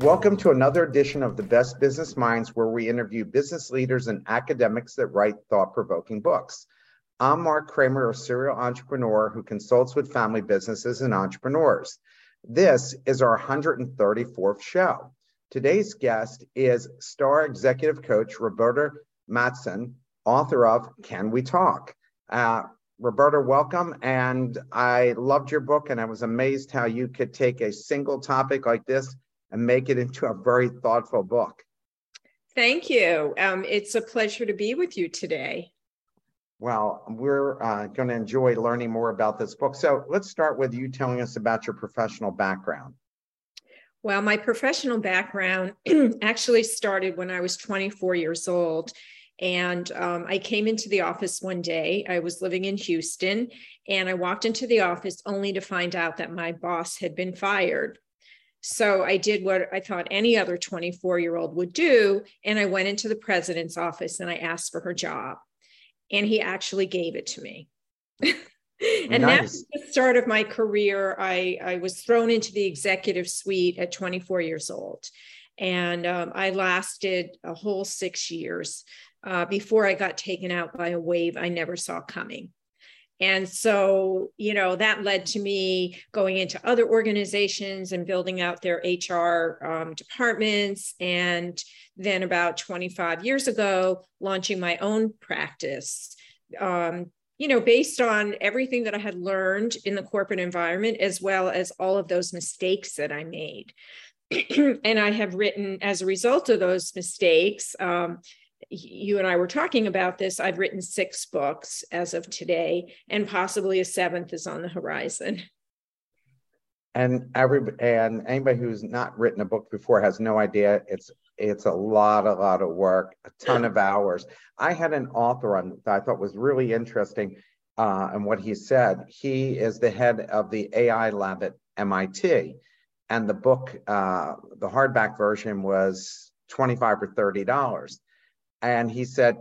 Welcome to another edition of the Best Business Minds, where we interview business leaders and academics that write thought provoking books. I'm Mark Kramer, a serial entrepreneur who consults with family businesses and entrepreneurs. This is our 134th show. Today's guest is star executive coach Roberta Matuson, author of Can We Talk? Uh, Roberta, welcome. And I loved your book, and I was amazed how you could take a single topic like this and make it into a very thoughtful book. Thank you. Um, it's a pleasure to be with you today. Well, we're uh, going to enjoy learning more about this book. So let's start with you telling us about your professional background. Well, my professional background actually started when I was 24 years old. And um, I came into the office one day. I was living in Houston, and I walked into the office only to find out that my boss had been fired. So I did what I thought any other 24 year old would do. And I went into the president's office and I asked for her job. And he actually gave it to me. and nice. that's the start of my career. I, I was thrown into the executive suite at 24 years old. And um, I lasted a whole six years uh, before I got taken out by a wave I never saw coming. And so, you know, that led to me going into other organizations and building out their HR um, departments. And then about 25 years ago, launching my own practice. Um, you know, based on everything that I had learned in the corporate environment, as well as all of those mistakes that I made. and I have written, as a result of those mistakes, um, you and I were talking about this, I've written six books as of today, and possibly a seventh is on the horizon. And every and anybody who's not written a book before has no idea. It's it's a lot, a lot of work, a ton of hours. I had an author on that I thought was really interesting, uh, and what he said. He is the head of the AI lab at MIT, and the book, uh, the hardback version was twenty five or thirty dollars and he said,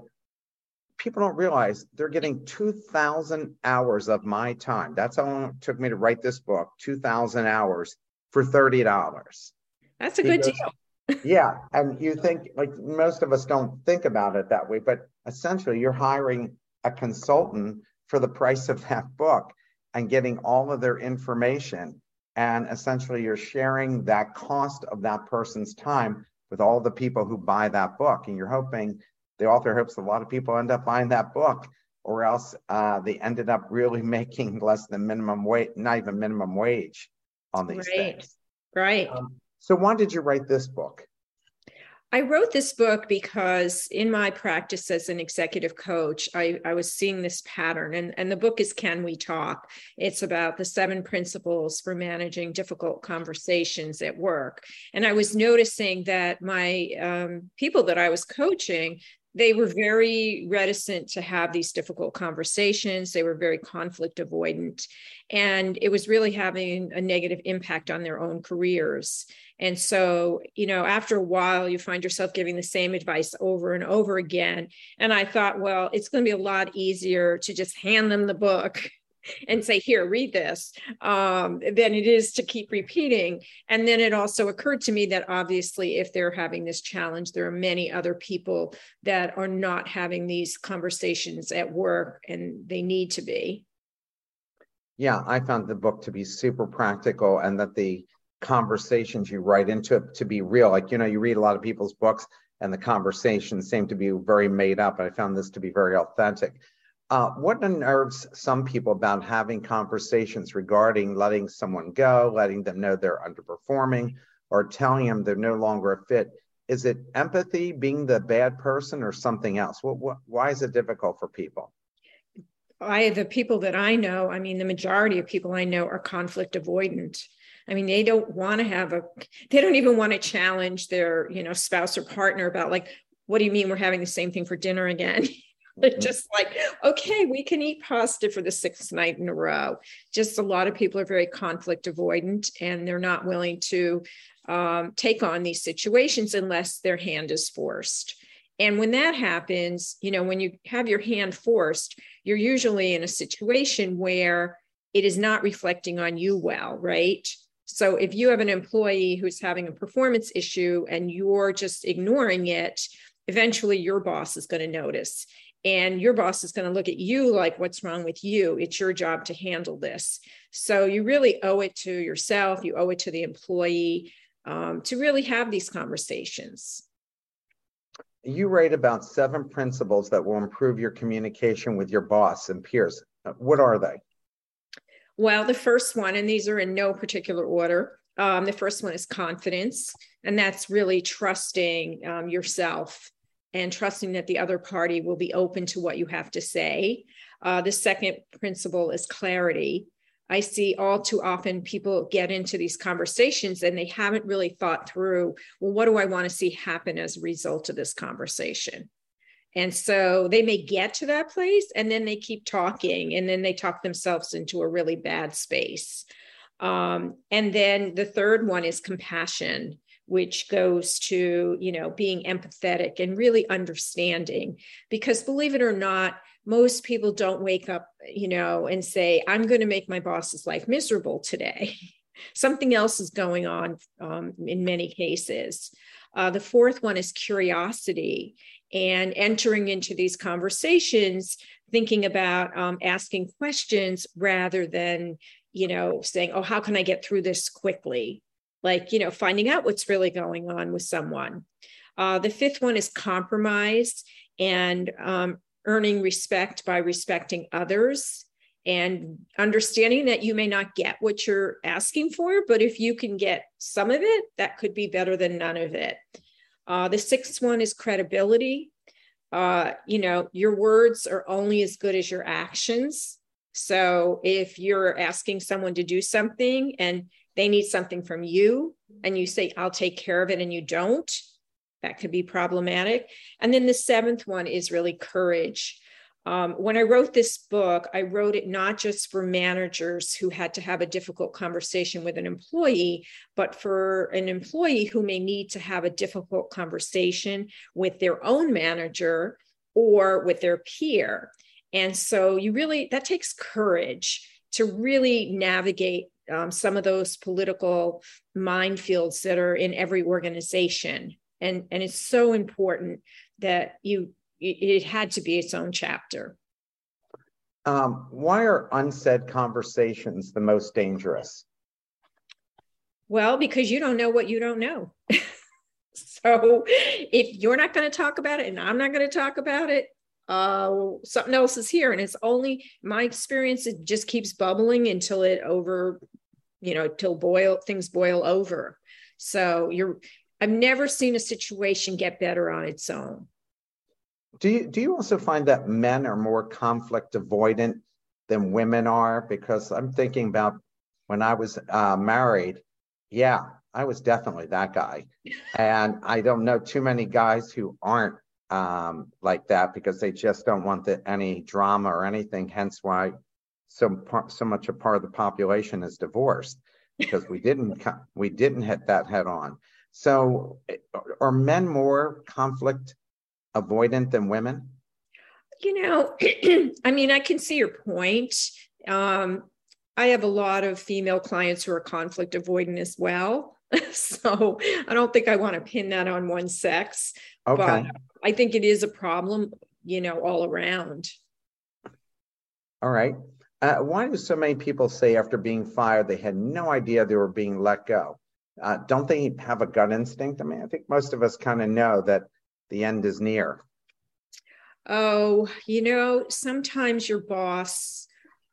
people don't realize they're getting 2,000 hours of my time. That's how long it took me to write this book 2,000 hours for $30. That's a he good goes, deal. yeah. And you think, like, most of us don't think about it that way, but essentially, you're hiring a consultant for the price of that book and getting all of their information. And essentially, you're sharing that cost of that person's time with all the people who buy that book. And you're hoping, the author hopes a lot of people end up buying that book, or else uh, they ended up really making less than minimum wage, not even minimum wage on these right. things. Right. Um, so why did you write this book? I wrote this book because in my practice as an executive coach, I, I, was seeing this pattern. And, and the book is Can We Talk? It's about the seven principles for managing difficult conversations at work. And I was noticing that my um, people that I was coaching, they were very reticent to have these difficult conversations. They were very conflict avoidant. And it was really having a negative impact on their own careers. And so, you know, after a while, you find yourself giving the same advice over and over again. And I thought, well, it's going to be a lot easier to just hand them the book and say, here, read this, um, than it is to keep repeating. And then it also occurred to me that obviously, if they're having this challenge, there are many other people that are not having these conversations at work and they need to be. Yeah, I found the book to be super practical and that the conversations you write into it to be real. Like, you know, you read a lot of people's books and the conversations seem to be very made up. And I found this to be very authentic. Uh, what unnerves some people about having conversations regarding letting someone go, letting them know they're underperforming, or telling them they're no longer a fit? Is it empathy, being the bad person, or something else? What, what, why is it difficult for people? I, the people that I know, I mean, the majority of people I know are conflict avoidant. I mean, they don't want to have a, they don't even want to challenge their, you know, spouse or partner about like, what do you mean we're having the same thing for dinner again? just like, okay, we can eat pasta for the sixth night in a row. Just a lot of people are very conflict avoidant and they're not willing to um, take on these situations unless their hand is forced. And when that happens, you know, when you have your hand forced, you're usually in a situation where it is not reflecting on you well, right? So if you have an employee who's having a performance issue and you're just ignoring it, eventually your boss is going to notice. And your boss is going to look at you like, what's wrong with you? It's your job to handle this. So you really owe it to yourself, you owe it to the employee um, to really have these conversations. You write about seven principles that will improve your communication with your boss and peers. What are they? Well, the first one, and these are in no particular order. Um, the first one is confidence, and that's really trusting um, yourself and trusting that the other party will be open to what you have to say. Uh, the second principle is clarity. I see all too often people get into these conversations and they haven't really thought through, well, what do I want to see happen as a result of this conversation? And so they may get to that place and then they keep talking and then they talk themselves into a really bad space. Um, and then the third one is compassion which goes to you know being empathetic and really understanding. Because believe it or not most people don't wake up you know and say i'm going to make my boss's life miserable today. Something else is going on um, in many cases. Uh, the fourth one is curiosity and entering into these conversations thinking about um, asking questions rather than you know saying oh how can i get through this quickly like you know finding out what's really going on with someone uh, the fifth one is compromise and um, earning respect by respecting others and understanding that you may not get what you're asking for but if you can get some of it that could be better than none of it uh, the sixth one is credibility. Uh, you know, your words are only as good as your actions. So if you're asking someone to do something and they need something from you, and you say, I'll take care of it, and you don't, that could be problematic. And then the seventh one is really courage. Um, when I wrote this book, I wrote it not just for managers who had to have a difficult conversation with an employee, but for an employee who may need to have a difficult conversation with their own manager or with their peer. And so you really, that takes courage to really navigate um, some of those political minefields that are in every organization. And, and it's so important that you it, had to be its own chapter. Um, why are unsaid conversations the most dangerous? Well, because you don't know what you don't know. so if you're not going to talk about it and I'm not going to talk about it, uh, something else is here. And it's only my experience, it just keeps bubbling until it over, you know, till boil things boil over. So you're, I've never seen a situation get better on its own. Do you do you also find that men are more conflict avoidant than women are? Because I'm thinking about when I was uh, married. Yeah, I was definitely that guy, and I don't know too many guys who aren't um, like that because they just don't want the, any drama or anything. Hence why so so much a part of the population is divorced because we didn't we didn't hit that head on. So are men more conflict avoidant than women? You know, I mean, I can see your point. Um, I have a lot of female clients who are conflict avoidant as well. so I don't think I want to pin that on one sex. Okay. But I think it is a problem, you know, all around. All right. Uh, why do so many people say after being fired they had no idea they were being let go? Uh, don't they have a gut instinct? I mean, I think most of us kind of know that the end is near? Oh, you know, sometimes your boss,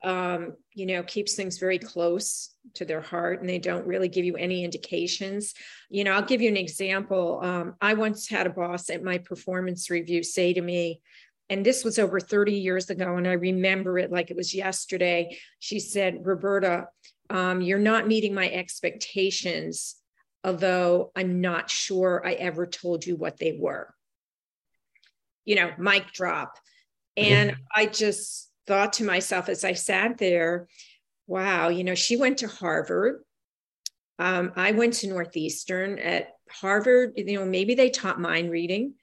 um, you know, keeps things very close to their heart and they don't really give you any indications. You know, I'll give you an example. Um, I once had a boss at my performance review say to me, and this was over 30 years ago, and I remember it like it was yesterday. She said, Roberta, um, you're not meeting my expectations, although I'm not sure I ever told you what they were you know, mic drop. And I just thought to myself as I sat there, wow, you know, she went to Harvard. Um, I went to Northeastern. At Harvard, you know, maybe they taught mind reading,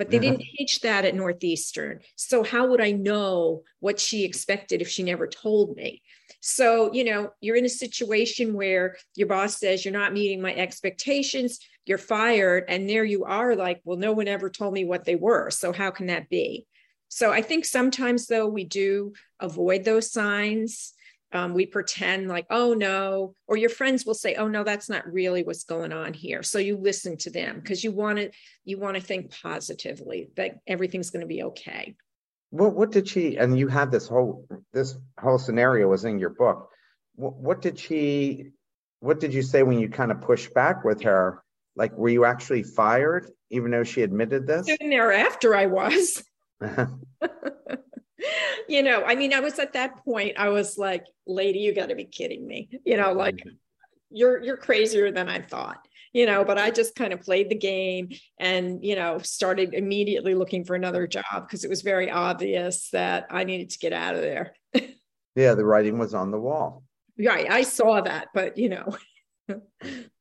but they uh-huh. didn't teach that at Northeastern. So how would I know what she expected if she never told me? So, you know, you're in a situation where your boss says you're not meeting my expectations, you're fired, and there you are like, well, no one ever told me what they were. So how can that be? So I think sometimes though we do avoid those signs. Um, we pretend like, oh no, or your friends will say, oh no, that's not really what's going on here. So you listen to them because you want to you want to think positively that everything's going to be okay. What what did she? And you had this whole this whole scenario was in your book. What, what did she? What did you say when you kind of pushed back with her? Like, were you actually fired, even though she admitted this? Soon thereafter, I was. you know, I mean, I was at that point. I was like, "Lady, you got to be kidding me!" You know, like mm-hmm. you're you're crazier than I thought you know, but I just kind of played the game and, you know, started immediately looking for another job because it was very obvious that I needed to get out of there. yeah, the writing was on the wall. Right. I saw that, but, you know.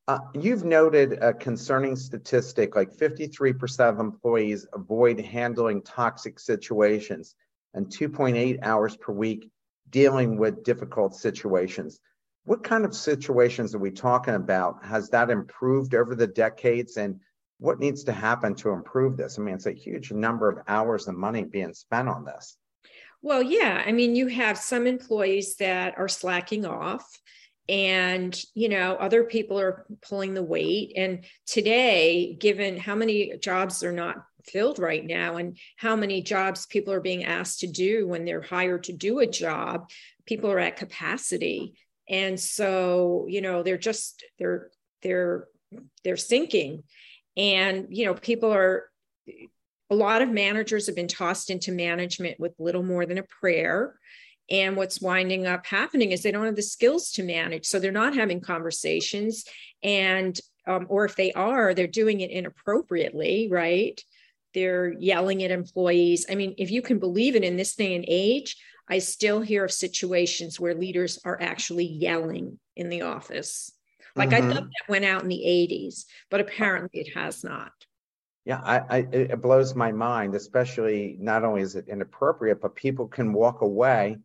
uh, you've noted a concerning statistic like 53% of employees avoid handling toxic situations and 2.8 hours per week dealing with difficult situations what kind of situations are we talking about? Has that improved over the decades? And what needs to happen to improve this? I mean, it's a huge number of hours and money being spent on this. Well, yeah. I mean, you have some employees that are slacking off and you know other people are pulling the weight and today given how many jobs are not filled right now and how many jobs people are being asked to do when they're hired to do a job people are at capacity. And so you know they're just they're they're they're sinking. And you know people are a lot of managers have been tossed into management with little more than a prayer. And what's winding up happening is they don't have the skills to manage. So they're not having conversations. And um, or if they are they're doing it inappropriately right they're yelling at employees i mean if you can believe it in this day and age I still hear of situations where leaders are actually yelling in the office. Like mm-hmm. I thought that went out in the 80s, but apparently it has not. Yeah, I, I, it blows my mind, especially not only is it inappropriate, but people can walk away.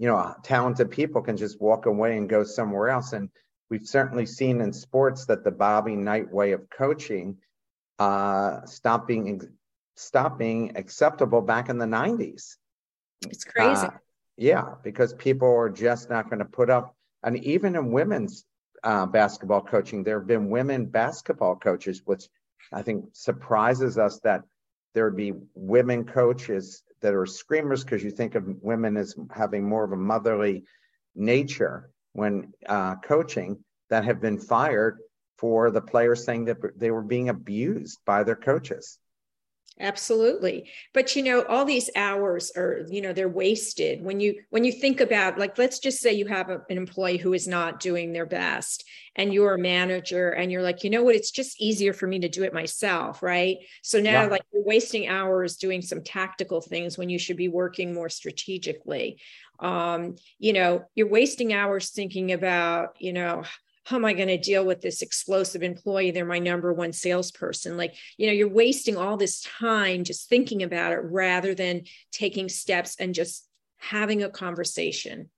You know, talented people can just walk away and go somewhere else. And we've certainly seen in sports that the Bobby Knight way of coaching uh, stopped being stopped being acceptable back in the 90s. It's crazy. Uh, yeah, because people are just not going to put up, and even in women's uh, basketball coaching, there have been women basketball coaches, which I think surprises us that there would be women coaches that are screamers because you think of women as having more of a motherly nature when uh, coaching that have been fired for the players saying that they were being abused by their coaches. Absolutely. But you know, all these hours are, you know, they're wasted when you when you think about like let's just say you have a, an employee who is not doing their best and you're a manager and you're like, you know what, it's just easier for me to do it myself, right? So now yeah. like you're wasting hours doing some tactical things when you should be working more strategically. Um, you know, you're wasting hours thinking about, you know, how am I going to deal with this explosive employee? They're my number one salesperson. Like, you know, you're wasting all this time just thinking about it rather than taking steps and just having a conversation.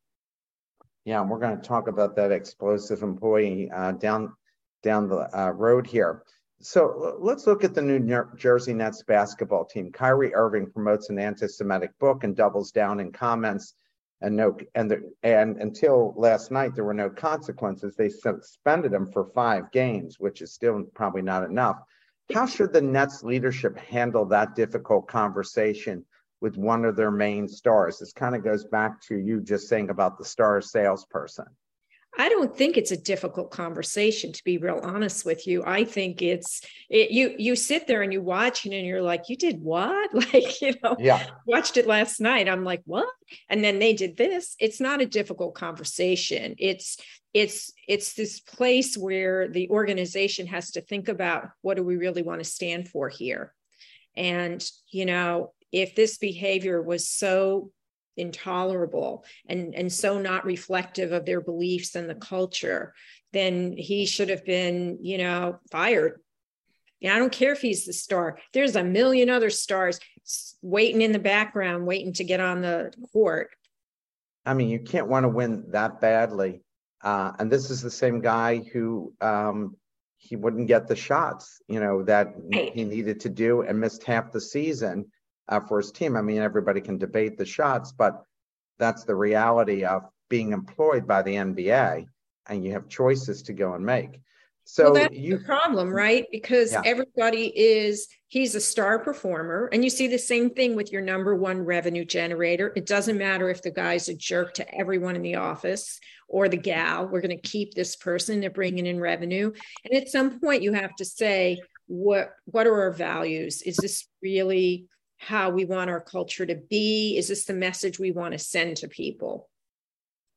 Yeah, and we're going to talk about that explosive employee uh, down down the uh, road here. So let's look at the New Jersey Nets basketball team. Kyrie Irving promotes an anti-Semitic book and doubles down in comments and no and the, and until last night there were no consequences. They suspended him for five games which is still probably not enough. How should the nets leadership handle that difficult conversation with one of their main stars? This kind of goes back to you just saying about the star salesperson I don't think it's a difficult conversation to be real honest with you. I think it's it, you you sit there and you watch it and you're like, you did what? Like, you know, yeah. watched it last night. I'm like, what? And then they did this. It's not a difficult conversation. It's it's it's this place where the organization has to think about what do we really want to stand for here. And, you know, if this behavior was so intolerable and and so not reflective of their beliefs and the culture then he should have been you know fired yeah, I don't care if he's the star. There's a million other stars waiting in the background, waiting to get on the court. I mean, you can't want to win that badly. Uh, and this is the same guy who um, he wouldn't get the shots, you know, that right. he needed to do and missed half the season uh, for his team. I mean, everybody can debate the shots, but that's the reality of being employed by the NBA, and you have choices to go and make. So well, that's you, the problem, right? Because yeah. everybody is he's a star performer, and you see the same thing with your number one revenue generator. It doesn't matter if the guy's a jerk to everyone in the office or the gal. We're going to keep this person. They're bringing in revenue, and at some point, you have to say what what are our values? Is this really how we want our culture to be? Is this the message we want to send to people?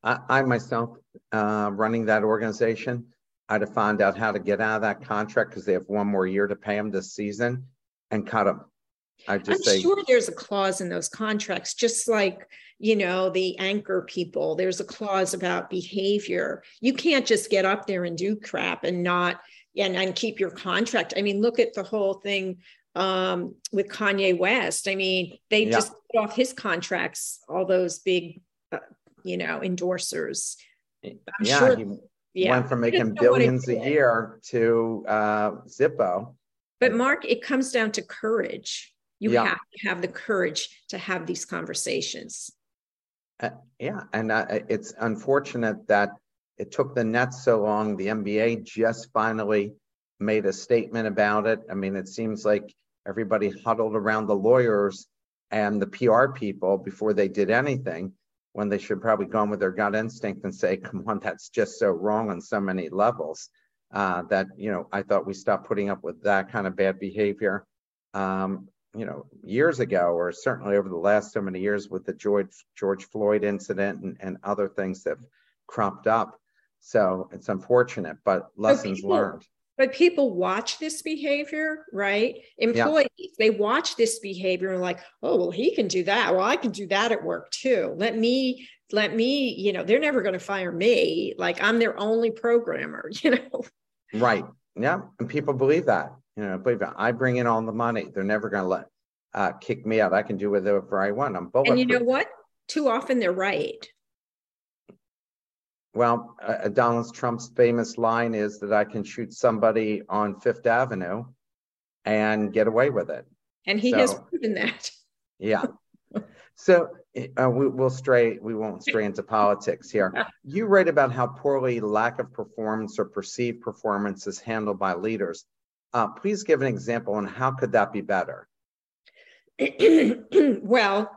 I, I myself, uh, running that organization I'd have found out how to get out of that contract because they have one more year to pay them this season and cut them. I just I'm say, sure there's a clause in those contracts, just like you know the anchor people. There's a clause about behavior. You can't just get up there and do crap and not and, and keep your contract. I mean, look at the whole thing um, with Kanye West. I mean, they yeah. just put off his contracts, all those big, uh, you know, endorsers. I'm yeah, sure he, yeah. went from making billions a year to uh, Zippo. But Mark, it comes down to courage. You yeah. have to have the courage to have these conversations. Uh, yeah, and uh, it's unfortunate that it took the Nets so long. The NBA just finally made a statement about it. I mean, it seems like everybody huddled around the lawyers and the PR people before they did anything when they should probably go on with their gut instinct and say, come on, that's just so wrong on so many levels uh, that, you know, I thought we stopped putting up with that kind of bad behavior, um, you know, years ago, or certainly over the last so many years with the George, George Floyd incident and, and other things that have cropped up. So it's unfortunate, but lessons people, learned. But people watch this behavior, right? Employees, yeah. they watch this behavior and like, oh, well, he can do that. Well, I can do that at work too. Let me, let me, you know, they're never going to fire me. Like I'm their only programmer, you know? Right. Yeah. And people believe that, you know, believe that I bring in all the money. They're never going to let, uh, kick me out. I can do whatever I want. I'm bulletproof. And you know what? Too often they're right. Well, uh, Donald Trump's famous line is that I can shoot somebody on Fifth Avenue and get away with it. And he so, has proven that. yeah. So uh, we, will stray. We won't stray into politics here. You write about how poorly lack of performance or perceived performance is handled by leaders. Uh, please give an example on how could that be better. well,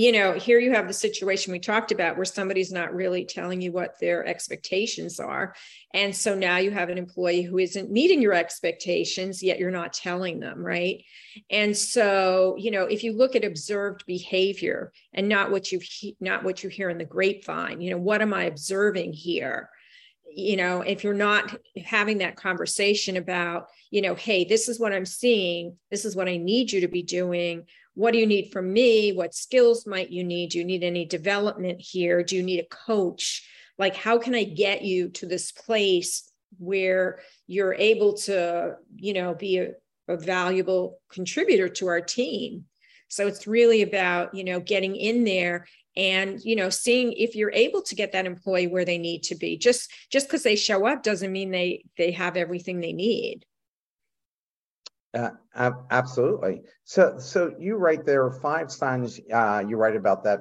you know, here you have the situation we talked about where somebody's not really telling you what their expectations are. And so now you have an employee who isn't meeting your expectations, yet you're not telling them, right? And so, you know, if you look at observed behavior and not what you not what you hear in the grapevine, you know, what am I observing here? you know if you're not having that conversation about you know hey this is what i'm seeing this is what i need you to be doing what do you need from me? What skills might you need? Do you need any development here? Do you need a coach? Like how can i get you to this place where you're able to you know be a, a valuable contributor to our team? So it's really about you know getting in there and you know seeing if you're able to get that employee where they need to be. Just just because they show up doesn't mean they they have everything they need uh, absolutely. So so you write there are five signs uh, you write about that.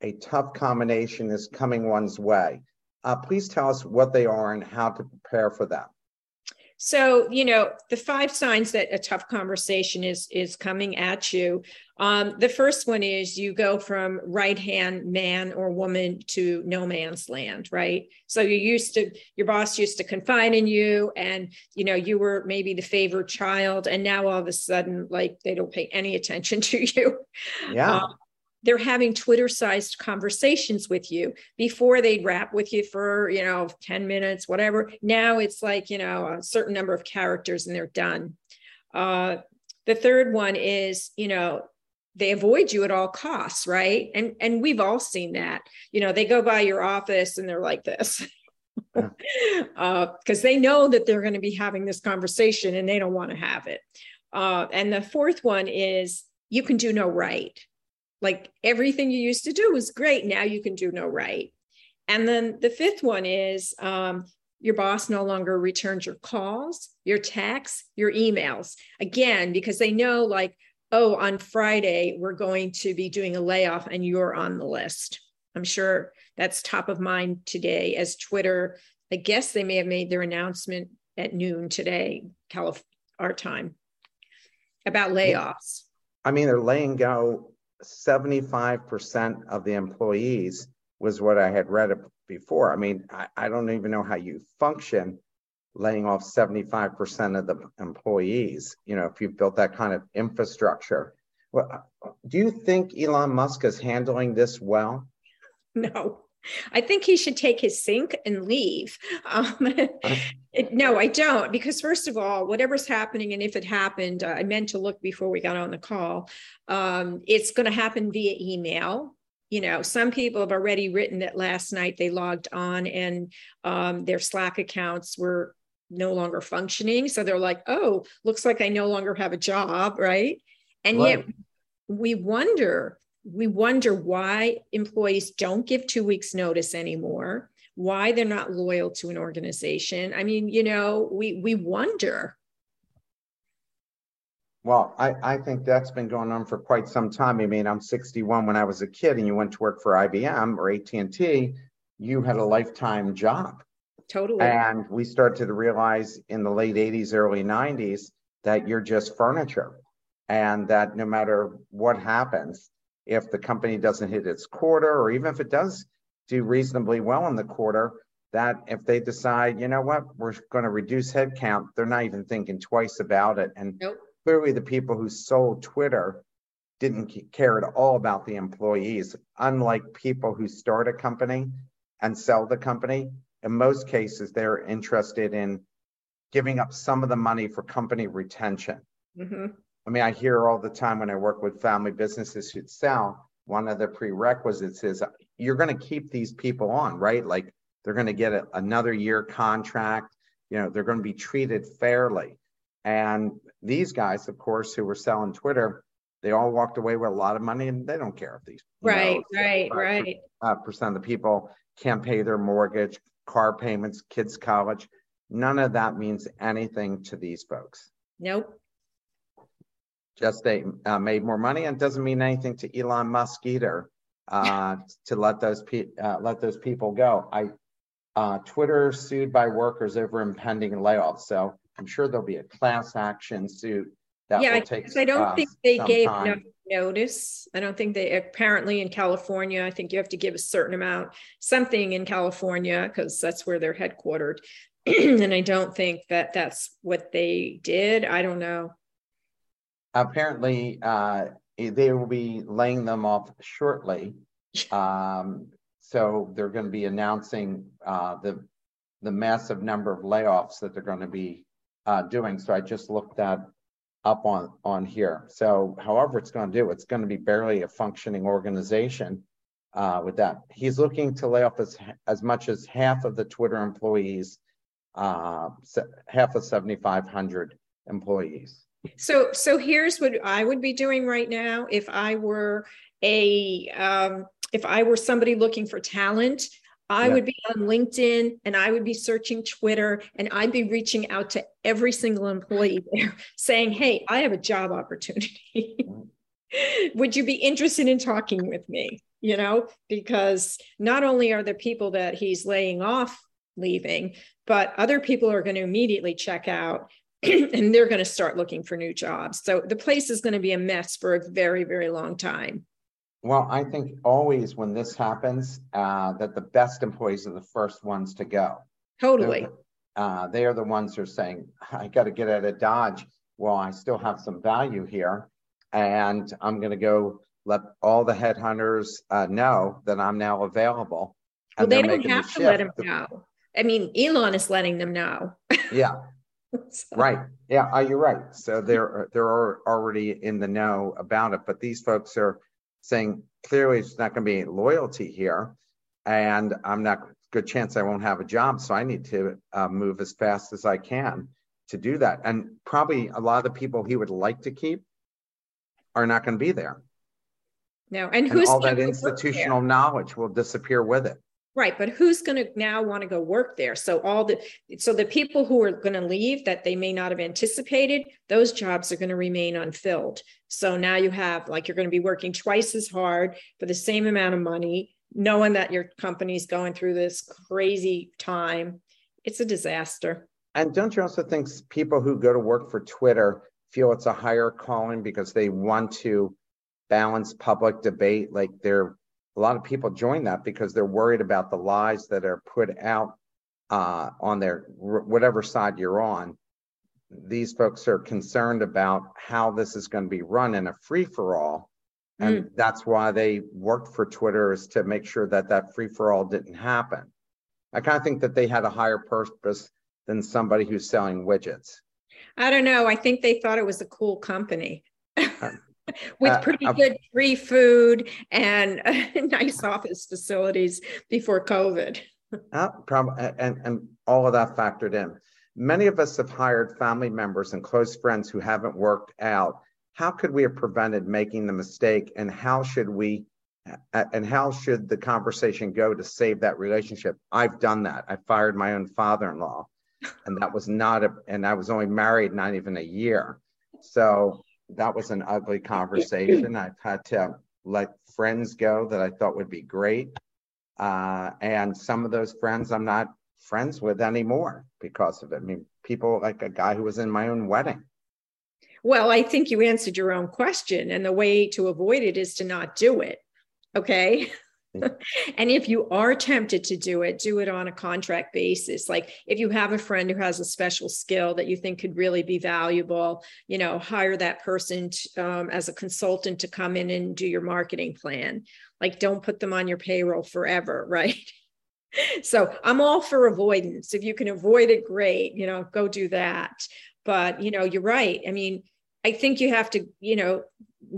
A tough combination is coming one's way. Uh, please tell us what they are and how to prepare for them so, you know, the five signs that a tough conversation is is coming at you. Um, the first one is you go from right hand man or woman to no man's land, right? So you used to your boss used to confide in you, and you know you were maybe the favored child, and now all of a sudden, like they don't pay any attention to you. Yeah. Um, they're having Twitter sized conversations with you. Before they'd rap with you for, you know, 10 minutes, whatever. Now it's like, you know, a certain number of characters and they're done. Uh, the third one is, you know, they avoid you at all costs right and and we've all seen that you know they go by your office and they're like this because uh, they know that they're going to be having this conversation and they don't want to have it uh, and the fourth one is you can do no right like everything you used to do was great now you can do no right and then the fifth one is um, your boss no longer returns your calls, your texts, your emails. Again, because they know, like, oh, on Friday, we're going to be doing a layoff and you're on the list. I'm sure that's top of mind today as Twitter. I guess they may have made their announcement at noon today, Calif- our time, about layoffs. I mean, they're laying go 75% of the employees was what I had read before. I mean, I, I don't even know how you function laying off 75% of the employees, you know, if you've built that kind of infrastructure. Well, uh, do you think Elon Musk is handling this well? No. I think he should take his sink and leave. Um, it, no, I don't, because first of all, whatever's happening, and if it happened, uh, I meant to look before we got on the call. Um, it's going to happen via email you know some people have already written that last night they logged on and um, their slack accounts were no longer functioning so they're like oh looks like i no longer have a job right and right. yet we wonder we wonder why employees don't give two weeks notice anymore why they're not loyal to an organization i mean you know we we wonder well, I, I think that's been going on for quite some time. I mean, I'm 61. When I was a kid and you went to work for IBM or AT&T, you had a lifetime job. Totally. And we started to realize in the late 80s, early 90s that you're just furniture and that no matter what happens, if the company doesn't hit its quarter or even if it does do reasonably well in the quarter, that if they decide, you know what, we're going to reduce headcount, they're not even thinking twice about it. And nope clearly the people who sold Twitter didn't care at all about the employees, unlike people who start a company and sell the company. In most cases, they're interested in giving up some of the money for company retention. Mm-hmm. I mean, I hear all the time when I work with family businesses who sell, one of the prerequisites is you're going to keep these people on, right? Like they're going to get a, another year contract. You know, they're going to be treated fairly. And these guys, of course, who were selling Twitter, they all walked away with a lot of money and they don't care if these right, know, right, right. Uh, percent of the people can't pay their mortgage, car payments, kids' college. None of that means anything to these folks. Nope. Just they uh, made more money and doesn't mean anything to Elon Musk either. Uh, to let those pe- uh, let those people go. I uh, Twitter sued by workers over impending layoffs. So I'm sure there'll be a class action suit that yeah, will take. I don't uh, think they gave enough notice. I don't think they apparently in California. I think you have to give a certain amount, something in California because that's where they're headquartered. and I don't think that that's what they did. I don't know. Apparently, uh, they will be laying them off shortly. Um, so they're going to be announcing uh, the the massive number of layoffs that they're going to be uh, doing. So I just looked that up on, on here. So however it's going to do, it's going to be barely a functioning organization uh, with that. He's looking to lay off as, as much as half of the Twitter employees, uh, half of 7,500 employees. So, so here's what I would be doing right now if I were a um, if I were somebody looking for talent. I yeah. would be on LinkedIn and I would be searching Twitter and I'd be reaching out to every single employee there saying, Hey, I have a job opportunity. would you be interested in talking with me? You know, because not only are the people that he's laying off leaving, but other people are going to immediately check out and they're going to start looking for new jobs. So the place is going to be a mess for a very, very long time. Well, I think always when this happens, uh, that the best employees are the first ones to go. Totally. Uh, they are the ones who are saying, I got to get out of Dodge. Well, I still have some value here. And I'm going to go let all the headhunters uh, know that I'm now available. Well, they don't have to let them know. I mean, Elon is letting them know. yeah. so. Right. Yeah, uh, you're right. So they're they're already in the know about it, but these folks are saying clearly it's not going to be loyalty here, and I'm not good chance I won't have a job, so I need to uh, move as fast as I can to do that. And probably a lot of the people he would like to keep are not going to be there. No, and who's and all that institutional knowledge will disappear with it. Right, but who's going to now want to go work there? So all the so the people who are going to leave that they may not have anticipated, those jobs are going to remain unfilled. So now you have like you're going to be working twice as hard for the same amount of money, knowing that your company's going through this crazy time. It's a disaster. And don't you also think people who go to work for Twitter feel it's a higher calling because they want to balance public debate? Like they're a lot of people join that because they're worried about the lies that are put out uh, on their whatever side you're on. These folks are concerned about how this is going to be run in a free for all. And mm. that's why they worked for Twitter is to make sure that that free for all didn't happen. I kind of think that they had a higher purpose than somebody who's selling widgets. I don't know. I think they thought it was a cool company. With uh, pretty uh, good free food and uh, nice office facilities before COVID. Uh, prob- and, and all of that factored in. Many of us have hired family members and close friends who haven't worked out. How could we have prevented making the mistake, and how should we? And how should the conversation go to save that relationship? I've done that. I fired my own father-in-law, and that was not a. And I was only married not even a year. So that was an ugly conversation. I've had to let friends go that I thought would be great. Uh, and some of those friends I'm not friends with anymore because of it. I mean, people like a guy who was in my own wedding. Well, I think you answered your own question. And the way to avoid it is to not do it. Okay. and if you are tempted to do it, do it on a contract basis. Like if you have a friend who has a special skill that you think could really be valuable, you know, hire that person to, um, as a consultant to come in and do your marketing plan. Like don't put them on your payroll forever, right? so I'm all for avoidance. If you can avoid it, great, you know, go do that. But, you know, you're right. I mean, I think you have to, you know,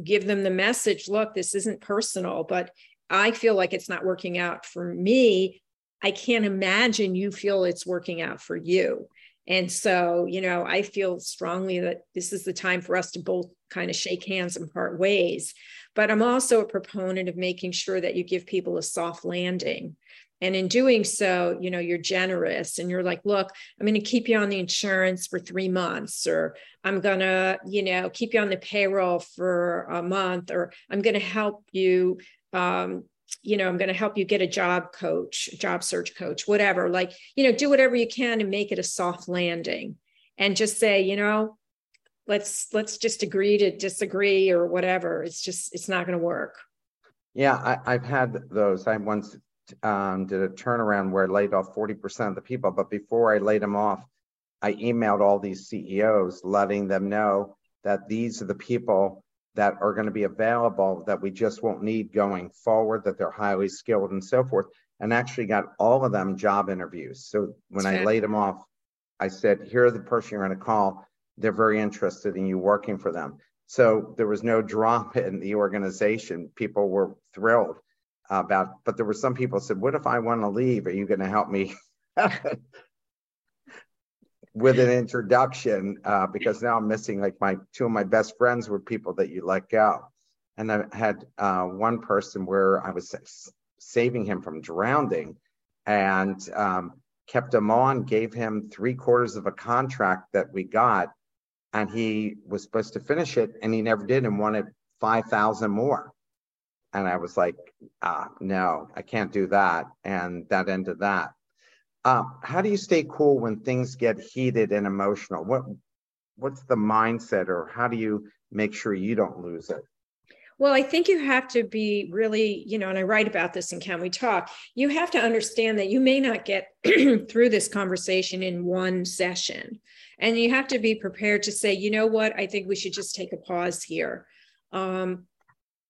give them the message look, this isn't personal, but I feel like it's not working out for me, I can't imagine you feel it's working out for you. And so, you know, I feel strongly that this is the time for us to both kind of shake hands and part ways. But I'm also a proponent of making sure that you give people a soft landing. And in doing so, you know, you're generous and you're like, look, I'm going to keep you on the insurance for three months, or I'm going to, you know, keep you on the payroll for a month, or I'm going to help you um, you know, I'm going to help you get a job coach, job search coach, whatever. Like, you know, do whatever you can and make it a soft landing and just say, you know, let's let's just agree to disagree or whatever. It's just it's not going to work. Yeah, I, have had those. I once um, did a turnaround where I laid off 40% of the people, but before I laid them off, I emailed all these CEOs letting them know that these are the people that are going to be available that we just won't need going forward, that they're highly skilled and so forth, and actually got all of them job interviews. So when I laid them off, I said, here are the person you're going to call. They're very interested in you working for them. So there was no drop in the organization. People were thrilled about, but there were some people said, what if I want to leave? Are you going to help me with an introduction uh, because now I'm missing like my two of my best friends were people that you let go. And I had uh, one person where I was saving him from drowning and um, kept him on, gave him three quarters of a contract that we got. And he was supposed to finish it and he never did and wanted 5,000 more. And I was like, ah, no, I can't do that. And that ended that. Uh, how do you stay cool when things get heated and emotional? What what's the mindset, or how do you make sure you don't lose it? Well, I think you have to be really, you know, and I write about this in Can We Talk? You have to understand that you may not get through this conversation in one session. And you have to be prepared to say, you know what, I think we should just take a pause here. Um,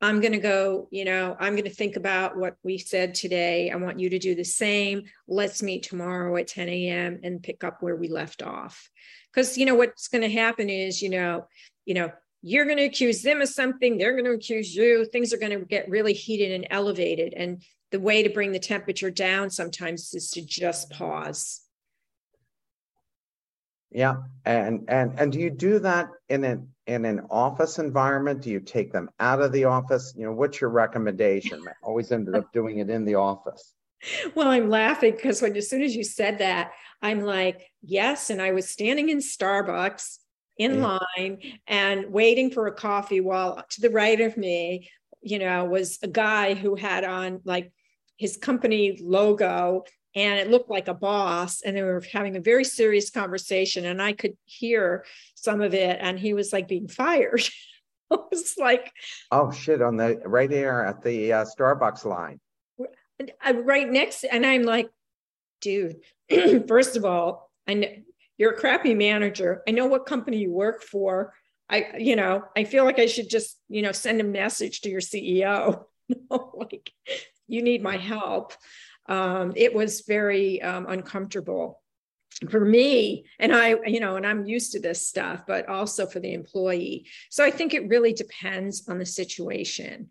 I'm going to go, you know, I'm going to think about what we said today. I want you to do the same. Let's meet tomorrow at 10 a.m. and pick up where we left off. because you know what's going to happen is you know you know you're going to accuse them of something they're going to accuse you things are going to get really heated and elevated and the way to bring the temperature down sometimes is to just pause yeah and and and do you do that in an in an office environment? Do you take them out of the office? You know what's your recommendation? I always ended up doing it in the office. Well i'm laughing because when as soon as you said that i'm like yes and i was standing in starbucks in yeah. line and waiting for a coffee while to the right of me you know was a guy who had on like his company logo and it looked like a boss and they were having a very serious conversation and i could hear some of it and he was like being fired. I was like oh shit on the right there at the uh, starbucks line. Right next and i'm like dude first of all i know you're a crappy manager. I know what company you work for. I you know i feel like i should just you know send a message to your ceo like you need my help um, it was very um, uncomfortable for me. And i you know and i'm used to this stuff but also for the employee. So i think it really depends on the situation.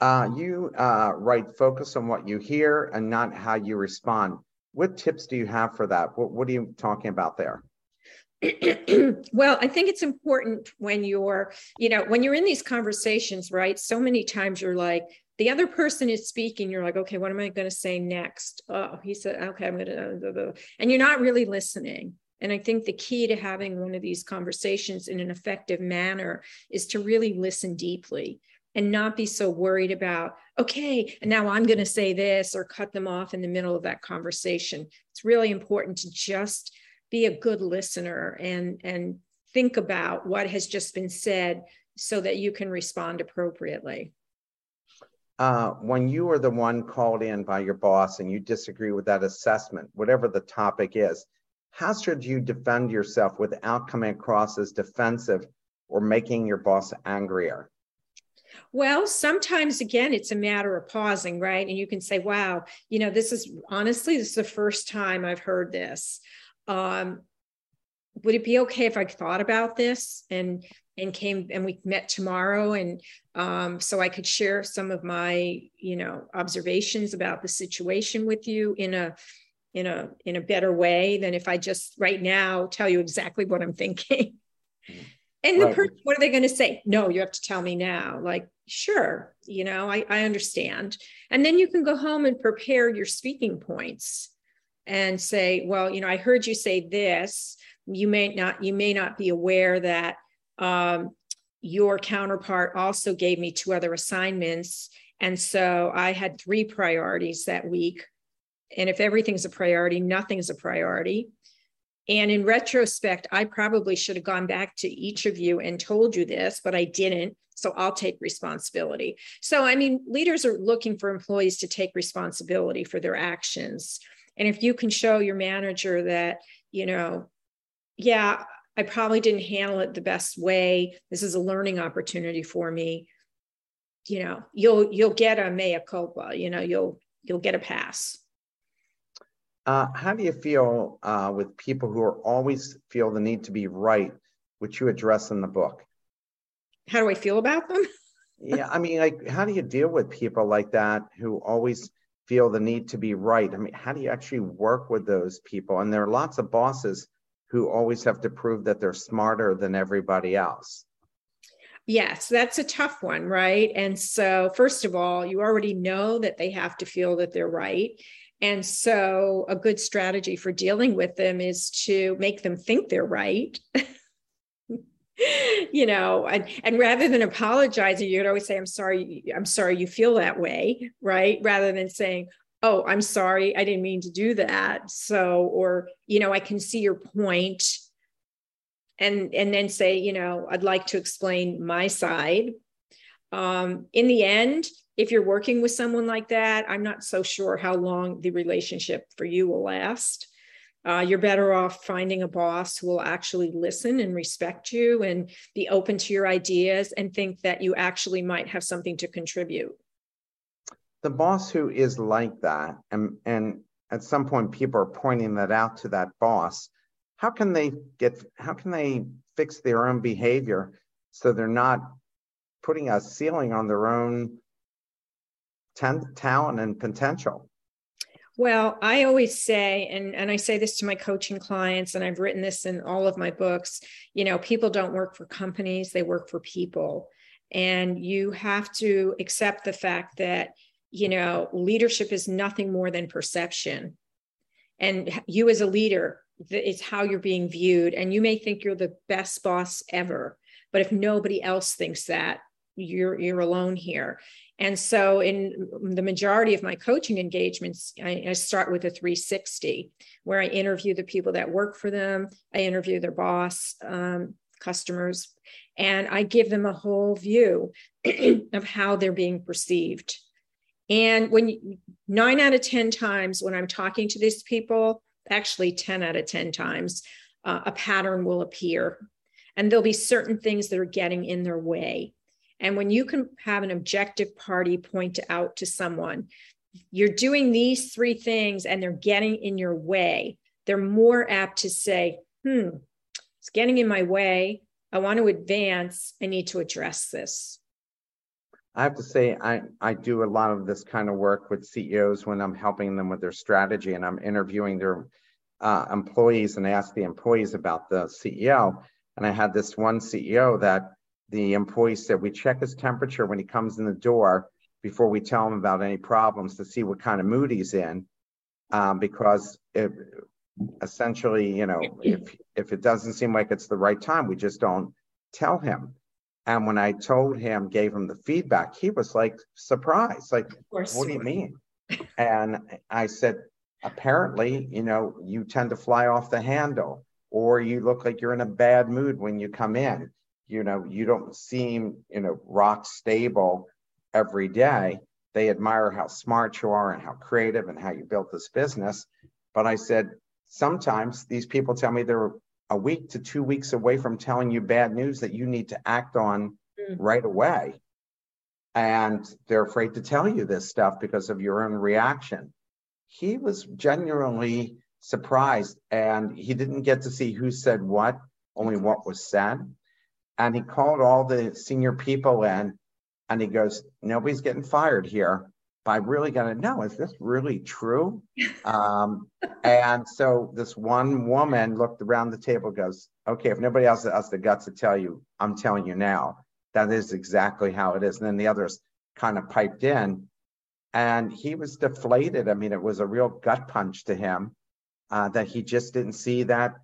Uh, you uh, write focus on what you hear and not how you respond. What tips do you have for that? What, what are you talking about there? Well i think it's important when you're you know when you're in these conversations right so many times you're like the other person is speaking you're like okay what am i going to say next? Oh he said okay i'm going uh, to and you're not really listening. And i think the key to having one of these conversations in an effective manner is to really listen deeply and not be so worried about okay and now i'm going to say this or cut them off in the middle of that conversation. It's really important to just be a good listener and and think about what has just been said so that you can respond appropriately uh, when you are the one called in by your boss and you disagree with that assessment, whatever the topic is, how should you defend yourself without coming across as defensive or making your boss angrier? Well, sometimes again, it's a matter of pausing, right? And you can say, wow, you know, this is honestly, this is the first time I've heard this. Um, would it be okay if I thought about this and and came and we met tomorrow and um, so i could share some of my you know observations about the situation with you in a in a in a better way than if i just right now tell you exactly what i'm thinking. And the right. person what are they going to say? No you have to tell me now. Like sure you know I, I understand. And then you can go home and prepare your speaking points and say well you know i heard you say this. You may not you may not be aware that um, your counterpart also gave me two other assignments. And so I had three priorities that week. And if everything's a priority, nothing's a priority. And in retrospect, I probably should have gone back to each of you and told you this, but I didn't. So I'll take responsibility. So, I mean, leaders are looking for employees to take responsibility for their actions. And if you can show your manager that, you know, yeah, I probably didn't handle it the best way. This is a learning opportunity for me. You know, you'll you'll get a mea culpa. You know, you'll you'll get a pass. Uh, how do you feel uh, with people who are always feel the need to be right, which you address in the book? How do I feel about them? yeah, I mean, like, how do you deal with people like that who always feel the need to be right? I mean, how do you actually work with those people? And there are lots of bosses who always have to prove that they're smarter than everybody else. Yes, that's a tough one, right? And so, first of all, you already know that they have to feel that they're right. And so, a good strategy for dealing with them is to make them think they're right. you know, and, and rather than apologizing, you'd always say, I'm sorry, I'm sorry you feel that way, right? Rather than saying, oh i'm sorry i didn't mean to do that. So or you know i can see your point. And and then say you know i'd like to explain my side. Um, in the end if you're working with someone like that i'm not so sure how long the relationship for you will last. Uh, you're better off finding a boss who will actually listen and respect you and be open to your ideas and think that you actually might have something to contribute the boss who is like that, and, and at some point people are pointing that out to that boss, how can they get how can they fix their own behavior so they're not putting a ceiling on their own ten- talent and potential well, I always say, and, and I say this to my coaching clients, and I've written this in all of my books, you know, people don't work for companies, they work for people. And you have to accept the fact that, you know, leadership is nothing more than perception. And you as a leader, it's how you're being viewed. And you may think you're the best boss ever, but if nobody else thinks that, you're you're alone here and so, in the majority of my coaching engagements, I, I, start with a 360 where I interview the people that work for them, I interview their boss, um, customers, and I give them a whole view of how they're being perceived. And when nine out of 10 times when I'm talking to these people, actually 10 out of 10 times, uh, a pattern will appear. And there'll be certain things that are getting in their way and when you can have an objective party point out to someone, you're doing these three things and they're getting in your way, they're more apt to say, hmm, it's getting in my way. I want to advance. I need to address this. I have to say, I, I do a lot of this kind of work with CEOs when I'm helping them with their strategy and I'm interviewing their uh, employees and I ask the employees about the CEO. And I had this one CEO that the employee said we check his temperature when he comes in the door before we tell him about any problems to see what kind of mood he's in um, because it, essentially you know if if it doesn't seem like it's the right time we just don't tell him and when i told him gave him the feedback he was like surprised like what do you mean and i said apparently you know you tend to fly off the handle or you look like you're in a bad mood when you come in you know, you don't seem, you know, rock stable every day. They admire how smart you are and how creative and how you built this business. But I said, sometimes these people tell me they're a week to two weeks away from telling you bad news that you need to act on mm. right away. And they're afraid to tell you this stuff because of your own reaction. He was genuinely surprised and he didn't get to see who said what, only what was said and he called all the senior people in and he goes, Nobody's getting fired here. But I really got to know, is this really true? Um, and so this one woman looked around the table, goes, Okay, if nobody else has the guts to tell you, I'm telling you now. That is exactly how it is. And then the others kind of piped in and he was deflated. I mean, it was a real gut punch to him uh, that he just didn't see that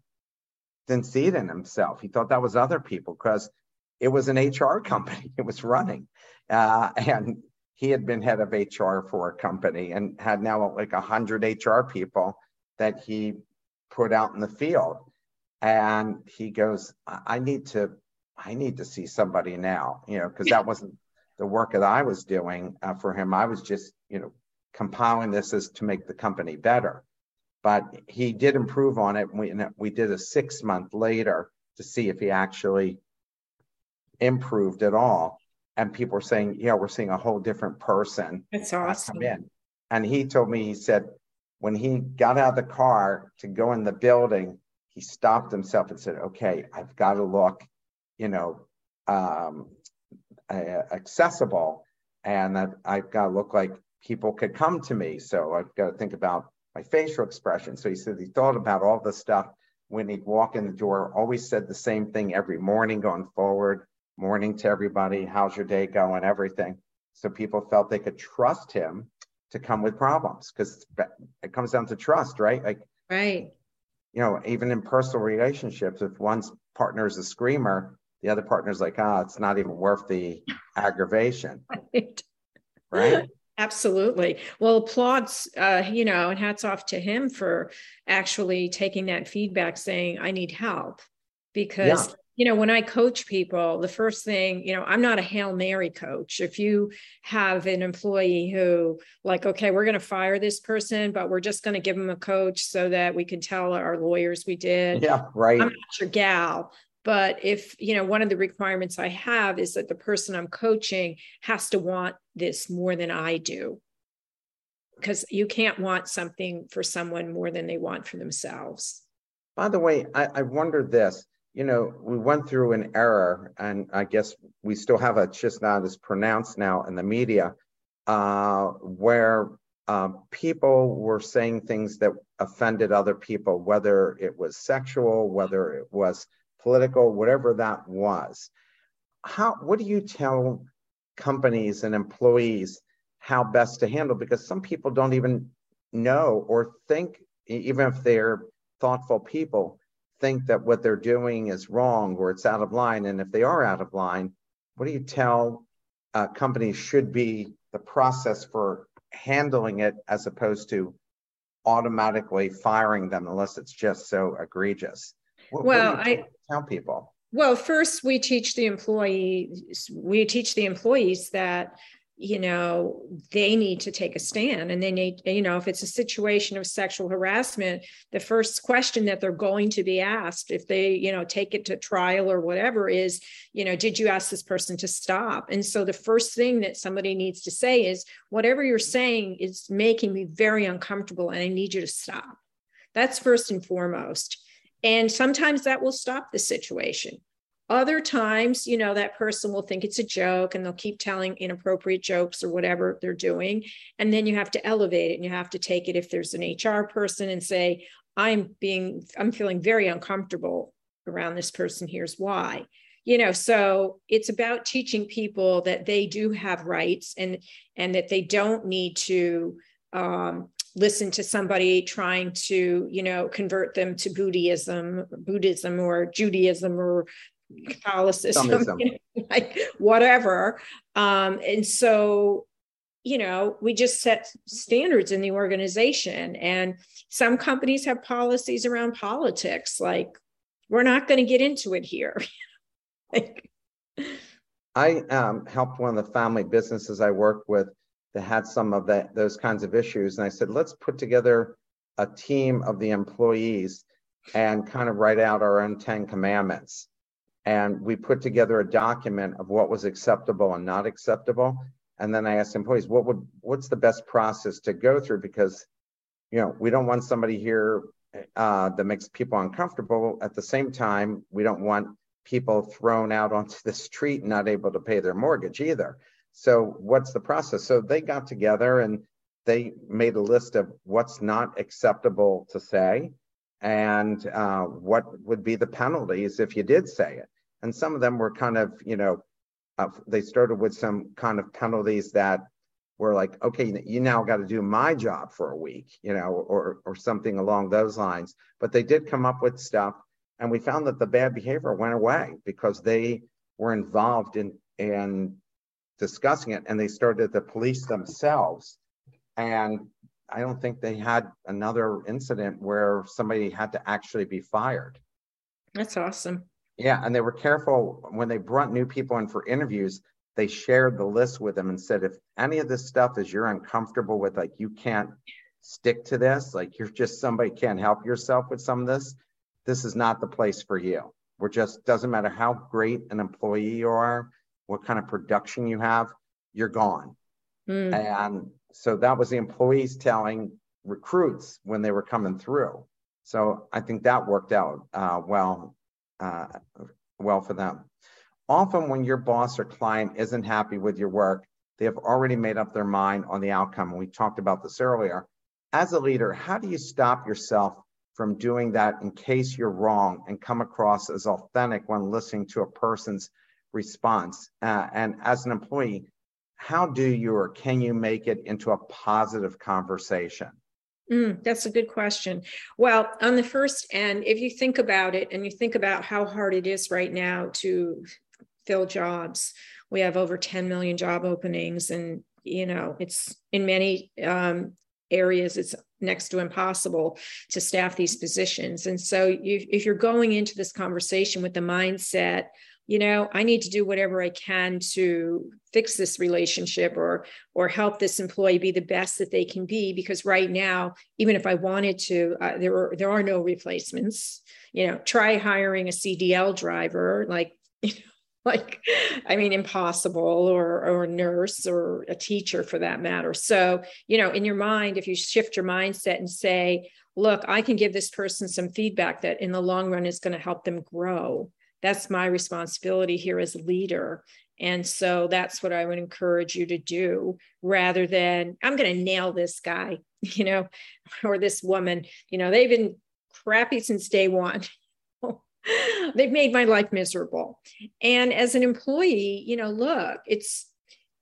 didn't see it in himself. He thought that was other people because it was an HR company. It was running, uh, and he had been head of HR for a company and had now like a hundred HR people that he put out in the field. And he goes, I need to, I need to see somebody now, you know, because that wasn't the work that I was doing uh, for him. I was just, you know, compiling this as to make the company better but he did improve on it. We, we did a six month later to see if he actually improved at all. And people were saying, yeah, we're seeing a whole different person. That's awesome. Come in. And he told me, he said, when he got out of the car to go in the building, he stopped himself and said, okay, I've got to look, you know, um, uh, accessible and I've, I've got to look like people could come to me. So I've got to think about my facial expression. So he said he thought about all the stuff when he'd walk in the door, always said the same thing every morning going forward, morning to everybody, how's your day going, everything. So people felt they could trust him to come with problems because it comes down to trust, right? Like, right. You know, even in personal relationships, if one's partner is a screamer, the other partner's like, ah, oh, it's not even worth the aggravation. Right. Right. Absolutely. Well, applauds, uh, you know, and hats off to him for actually taking that feedback, saying, I need help. Because, yeah. You know, when I coach people, the first thing, you know, I'm not a Hail Mary coach. If you have an employee who, like, okay, we're going to fire this person, but we're just going to give them a coach so that we can tell our lawyers we did. Yeah, right. I'm not your gal. But if, you know, one of the requirements I have is that the person I'm coaching has to want this more than I do. Because you can't want something for someone more than they want for themselves. By the way, I, I wondered this. You know, we went through an error, and I guess we still have a not as pronounced now in the media, uh, where uh, people were saying things that offended other people, whether it was sexual, whether it was political, whatever that was. How? What do you tell companies and employees how best to handle? Because some people don't even know or think, even if they're thoughtful people, think that what they're doing is wrong or it's out of line. And if they are out of line, what do you tell uh, companies should be the process for handling it as opposed to automatically firing them unless it's just so egregious? What, well, what I tell people. Well, first we teach the employees we teach the employees that you know they need to take a stand and they need you know if it's a situation of sexual harassment the first question that they're going to be asked if they you know take it to trial or whatever is you know did you ask this person to stop? And so the first thing that somebody needs to say is whatever you're saying is making me very uncomfortable and i need you to stop. That's first and foremost. And sometimes that will stop the situation other times, you know, that person will think it's a joke and they'll keep telling inappropriate jokes or whatever they're doing. And then you have to elevate it and you have to take it if there's an HR person and say, I'm being, I'm feeling very uncomfortable around this person. Here's why. You know, so it's about teaching people that they do have rights and and that they don't need to um, listen to somebody trying to you know convert them to buddhism buddhism or judaism or Catholicism, like whatever. Um, and so, you know, we just set standards in the organization. And some companies have policies around politics, like, we're not going to get into it here. like, I um, helped one of the family businesses I worked with that had some of that those kinds of issues, and I said, let's put together a team of the employees and kind of write out our own Ten Commandments and we put together a document of what was acceptable and not acceptable. And then i asked employees what would what's the best process to go through? Because you know we don't want somebody here uh, that makes people uncomfortable. At the same time we don't want people thrown out onto the street and not able to pay their mortgage either. So what's the process? So they got together and they made a list of what's not acceptable to say and uh, what would be the penalties if you did say it and some of them were kind of you know uh, they started with some kind of penalties that were like okay you now got to do my job for a week you know or or something along those lines. But they did come up with stuff and we found that the bad behavior went away because they were involved in in discussing it and they started to police themselves. And i don't think they had another incident where somebody had to actually be fired. That's awesome yeah, and they were careful when they brought new people in for interviews. They shared the list with them and said, if any of this stuff is you're uncomfortable with, like you can't stick to this, like you're just somebody can't help yourself with some of this, this is not the place for you. We're just doesn't matter how great an employee you are, what kind of production you have, you're gone. Mm. And so that was the employees telling recruits when they were coming through. So I think that worked out uh, well uh, well for them. Often, when your boss or client isn't happy with your work, they have already made up their mind on the outcome. We talked about this earlier. As a leader, how do you stop yourself from doing that in case you're wrong and come across as authentic when listening to a person's response? Uh, and as an employee, how do you or can you make it into a positive conversation? Mm, that's a good question. Well, on the first end, if you think about it and you think about how hard it is right now to fill jobs, we have over 10 million job openings, and you know, it's in many um, areas, it's next to impossible to staff these positions. And so, you, if you're going into this conversation with the mindset you know i need to do whatever i can to fix this relationship or or help this employee be the best that they can be because right now even if i wanted to uh, there are there are no replacements. You know try hiring a cdl driver like like i mean impossible or or a nurse or a teacher for that matter. So you know in your mind if you shift your mindset and say look i can give this person some feedback that in the long run is going to help them grow that's my responsibility here as a leader and so that's what i would encourage you to do rather than i'm going to nail this guy you know or this woman you know they've been crappy since day one they've made my life miserable. And as an employee, you know, look, it's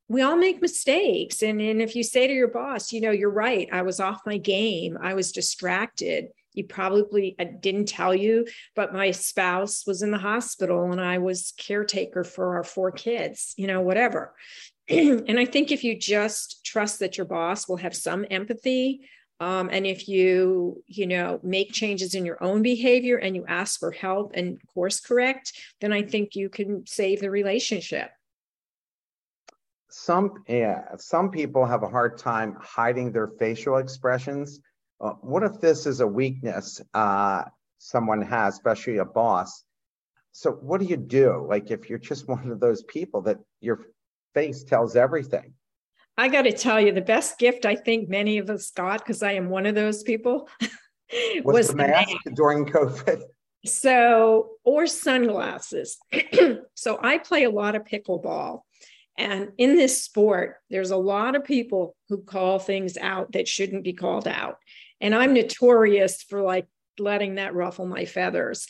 we all make mistakes. And, and if you say to your boss, you know, you're right, I was off my game, I was distracted. You probably I didn't tell you, but my spouse was in the hospital and I was caretaker for our four kids, you know, whatever. and I think if you just trust that your boss will have some empathy um, and if you, you know, make changes in your own behavior and you ask for help and course correct, then I think you can save the relationship. Some, yeah, some people have a hard time hiding their facial expressions. Uh, what if this is a weakness uh, someone has, especially a boss? So what do you do? Like if you're just one of those people that your face tells everything. I got to tell you, the best gift I think many of us got, because I am one of those people, was the mask, mask during COVID. So, or sunglasses. so, I play a lot of pickleball. And in this sport, there's a lot of people who call things out that shouldn't be called out. And I'm notorious for like letting that ruffle my feathers.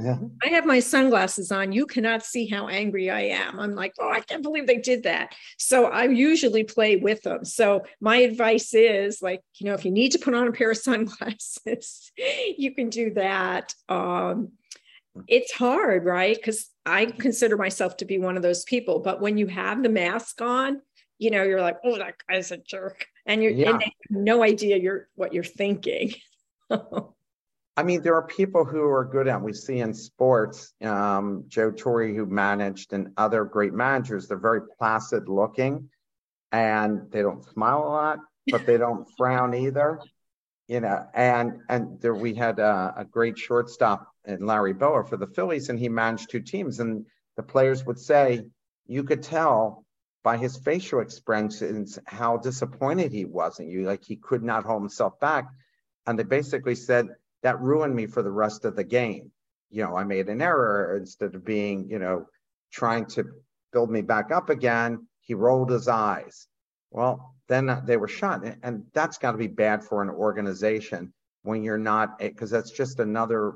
Yeah. I have my sunglasses on. You cannot see how angry I am. I'm like, oh, I can't believe they did that. So I usually play with them. So my advice is like, you know, if you need to put on a pair of sunglasses, you can do that. Um, it's hard, right? Because I consider myself to be one of those people. But when you have the mask on, you know, you're like, oh, that guy's a jerk. And you're yeah. and they have no idea you're what you're thinking. I mean, there are people who are good at. We see in sports, um, Joe Torre, who managed, and other great managers. They're very placid looking, and they don't smile a lot, but they don't frown either. You know, and and there we had a, a great shortstop in Larry Bowa for the Phillies, and he managed two teams, and the players would say you could tell by his facial expressions how disappointed he was in you, like he could not hold himself back, and they basically said that ruined me for the rest of the game. You know, I made an error instead of being, you know, trying to build me back up again. He rolled his eyes. Well, then they were shot. And that's got to be bad for an organization when you're not, because that's just another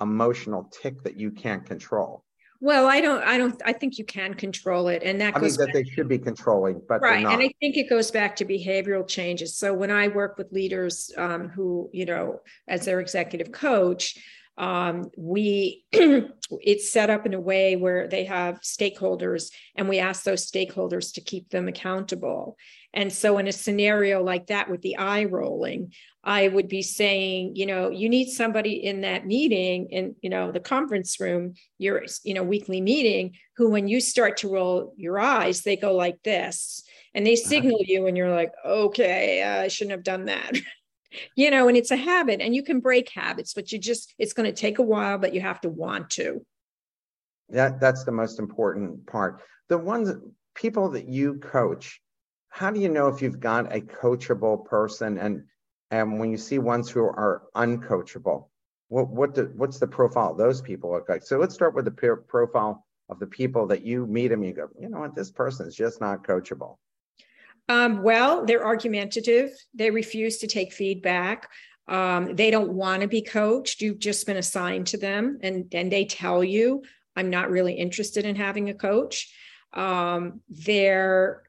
emotional tic that you can't control. Well, I don't, I don't, I think you can control it. And that I mean, that they should be controlling, but right. And I think it goes back to behavioral changes. So when I work with leaders um, who, you know, as their executive coach, um, we it's set up in a way where they have stakeholders and we ask those stakeholders to keep them accountable and so in a scenario like that with the eye rolling I would be saying, you know, you need somebody in that meeting in, you know, the conference room, your, you know, weekly meeting, who when you start to roll your eyes, they go like this and they uh-huh. signal you and you're like, okay, I shouldn't have done that. you know, and it's a habit and you can break habits, but you just, it's going to take a while, but you have to want to. That, that's the most important part. The ones, people that you coach, how do you know if you've got a coachable person and and when you see ones who are uncoachable, what what do, what's the profile of those people look like? So let's start with the profile of the people that you meet and you go, you know what, this person is just not coachable. Um, well, they're argumentative. They refuse to take feedback. Um, they don't want to be coached. You've just been assigned to them, and and they tell you, "I'm not really interested in having a coach." Um, they're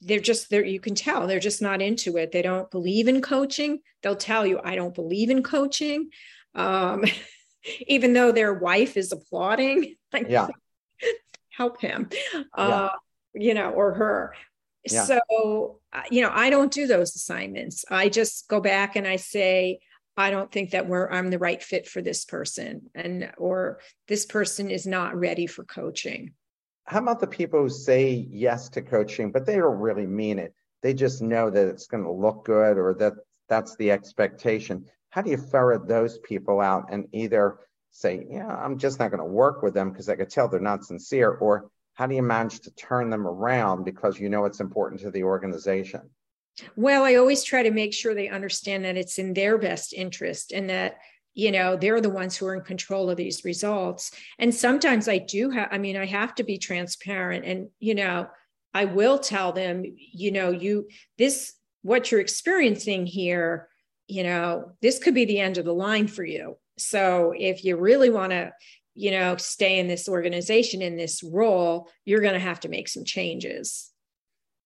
they're just there you can tell they're just not into it they don't believe in coaching they'll tell you i don't believe in coaching um, even though their wife is applauding like yeah help him uh, yeah. you know or her yeah. so uh, you know i don't do those assignments i just go back and i say i don't think that we're i'm the right fit for this person and or this person is not ready for coaching how about the people who say yes to coaching, but they don't really mean it? They just know that it's going to look good or that that's the expectation. How do you ferret those people out and either say, yeah, I'm just not going to work with them because I could tell they're not sincere? Or how do you manage to turn them around because you know it's important to the organization? Well, I always try to make sure they understand that it's in their best interest and that you know they're the ones who are in control of these results and sometimes i do have i mean i have to be transparent and you know i will tell them you know you this what you're experiencing here you know this could be the end of the line for you so if you really want to you know stay in this organization in this role you're going to have to make some changes.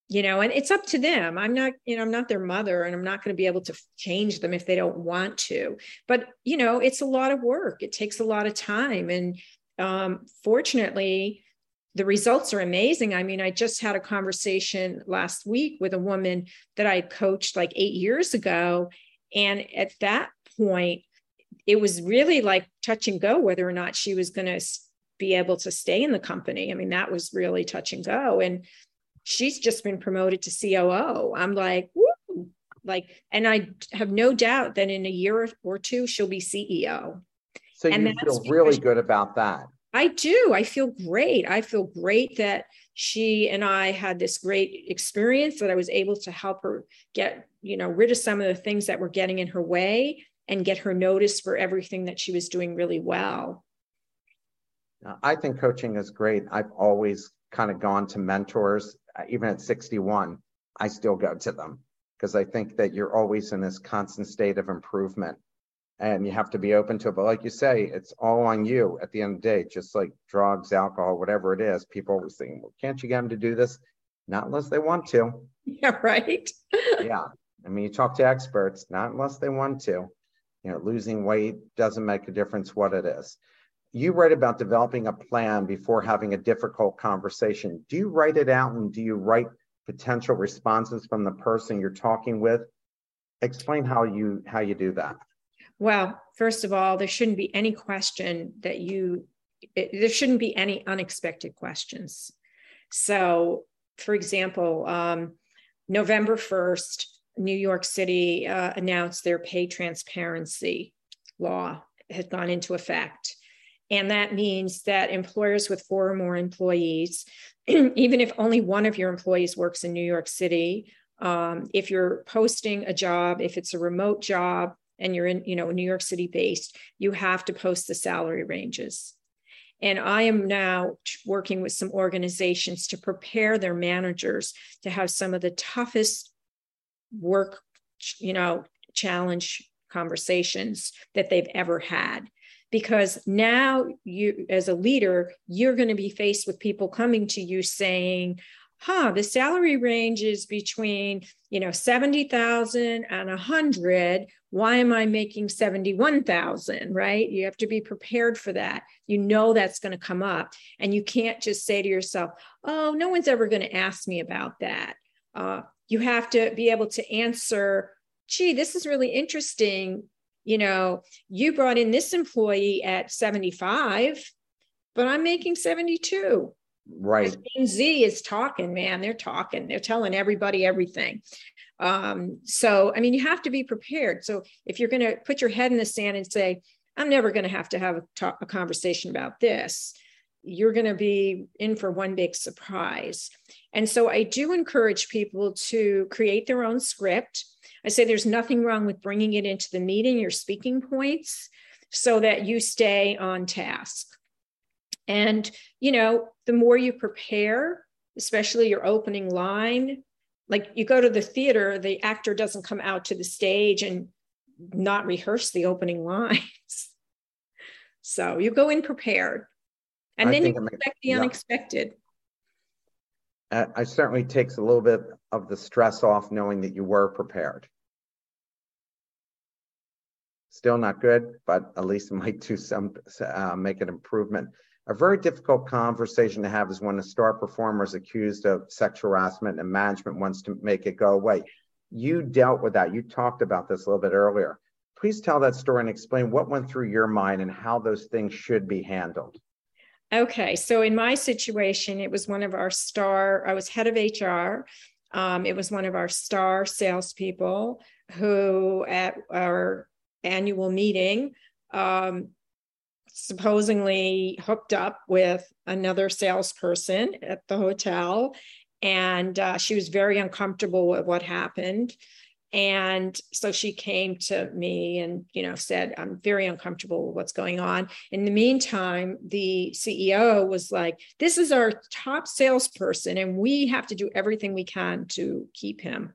You know and it's up to them. I'm not you know i'm not their mother and i'm not going to be able to change them if they don't want to. But you know it's a lot of work. It takes a lot of time. And um, fortunately the results are amazing. I mean i just had a conversation last week with a woman that i coached like eight years ago. And at that point it was really like touch and go whether or not she was going to be able to stay in the company i mean that was really touch and go and she's just been promoted to COO. I'm like, woo, like, and I have no doubt that in a year or two she'll be CEO. So and you feel really good about that. I do. I feel great. I feel great that she and I had this great experience that I was able to help her get, you know, rid of some of the things that were getting in her way and get her noticed for everything that she was doing really well. I think coaching is great. I've always kind of gone to mentors even at 61, I still go to them because I think that you're always in this constant state of improvement and you have to be open to it. But like you say, it's all on you at the end of the day, just like drugs, alcohol, whatever it is. People always think, well, can't you get them to do this? Not unless they want to. Yeah, right. yeah. I mean, you talk to experts, not unless they want to. You know, losing weight doesn't make a difference what it is you write about developing a plan before having a difficult conversation. Do you write it out and do you write potential responses from the person you're talking with? Explain how you how you do that. Well, first of all, there shouldn't be any question that you it, there shouldn't be any unexpected questions. So, for example, um, November 1st, New York City uh, announced their pay transparency law had gone into effect. And that means that employers with four or more employees, even if only one of your employees works in New York City, um, if you're posting a job, if it's a remote job and you're in, you know, New York City based, you have to post the salary ranges. And I am now working with some organizations to prepare their managers to have some of the toughest work, you know, challenge conversations that they've ever had. Because now you as a leader you're going to be faced with people coming to you saying huh the salary range is between you know 70,000 and 100 why am i making 71,000 right? You have to be prepared for that. You know that's going to come up. And you can't just say to yourself oh no one's ever going to ask me about that. Uh, you have to be able to answer gee this is really interesting you know, you brought in this employee at 75, but I'm making 72. Right. Gen Z is talking, man. They're talking. They're telling everybody everything. Um, so, I mean, you have to be prepared. So, if you're going to put your head in the sand and say, I'm never going to have to have a, talk, a conversation about this, you're going to be in for one big surprise. And so, I do encourage people to create their own script I say there's nothing wrong with bringing it into the meeting, your speaking points, so that you stay on task. And, you know, the more you prepare, especially your opening line, like you go to the theater, the actor doesn't come out to the stage and not rehearse the opening lines. so you go in prepared. And I then you expect the yeah. unexpected. Uh, it certainly takes a little bit of the stress off knowing that you were prepared. Still not good, but at least it might do some uh, make an improvement. A very difficult conversation to have is when a star performer is accused of sexual harassment and management wants to make it go away. You dealt with that. You talked about this a little bit earlier. Please tell that story and explain what went through your mind and how those things should be handled. Okay, so in my situation, it was one of our star, I was head of HR. Um, it was one of our star salespeople who, at our annual meeting um, supposedly hooked up with another salesperson at the hotel. And uh, she was very uncomfortable with what happened. And so she came to me and, you know, said, I'm very uncomfortable with what's going on. In the meantime, the CEO was like, This is our top salesperson, and we have to do everything we can to keep him.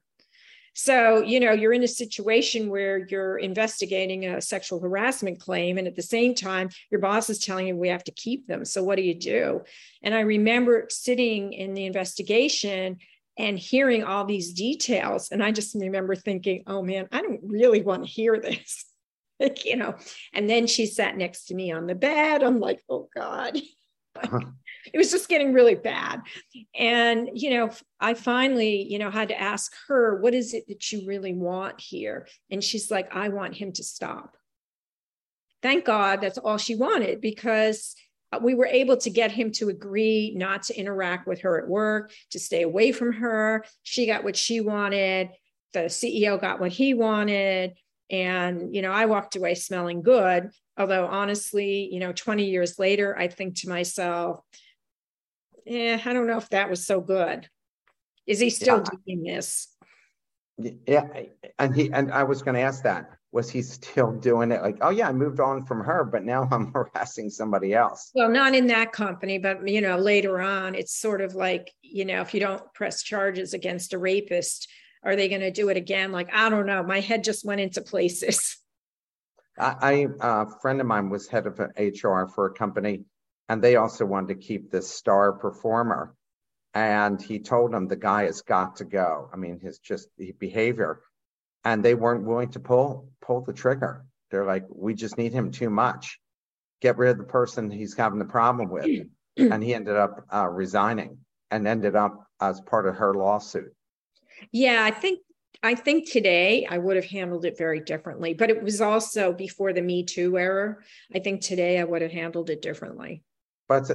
So, you know, you're in a situation where you're investigating a sexual harassment claim, and at the same time, your boss is telling you we have to keep them. So, what do you do? And I remember sitting in the investigation and hearing all these details. And I just remember thinking, oh man, I don't really want to hear this. like, you know, and then she sat next to me on the bed. I'm like, oh God. Uh-huh. it was just getting really bad. And, you know, I finally, you know, had to ask her, what is it that you really want here? And she's like, I want him to stop. Thank God that's all she wanted because Uh, we were able to get him to agree not to interact with her at work, to stay away from her. She got what she wanted. The CEO got what he wanted. And, you know, I walked away smelling good. Although, honestly, you know, 20 years later, I think to myself, yeah, I don't know if that was so good. Is he still yeah. doing this? Yeah. And he, and I was going to ask that was he still doing it? Like oh yeah i moved on from her but now i'm harassing somebody else. Well not in that company but you know later on it's sort of like you know if you don't press charges against a rapist are they going to do it again? Like i don't know. My head just went into places. I, I a friend of mine was head of hr for a company and they also wanted to keep this star performer. And he told them the guy has got to go. I mean his just behavior and they weren't willing to pull pull the trigger. They're like, we just need him too much. Get rid of the person he's having the problem with. and he ended up uh, resigning and ended up as part of her lawsuit. Yeah, I think I think today I would have handled it very differently, but it was also before the Me Too era. I think today I would have handled it differently. But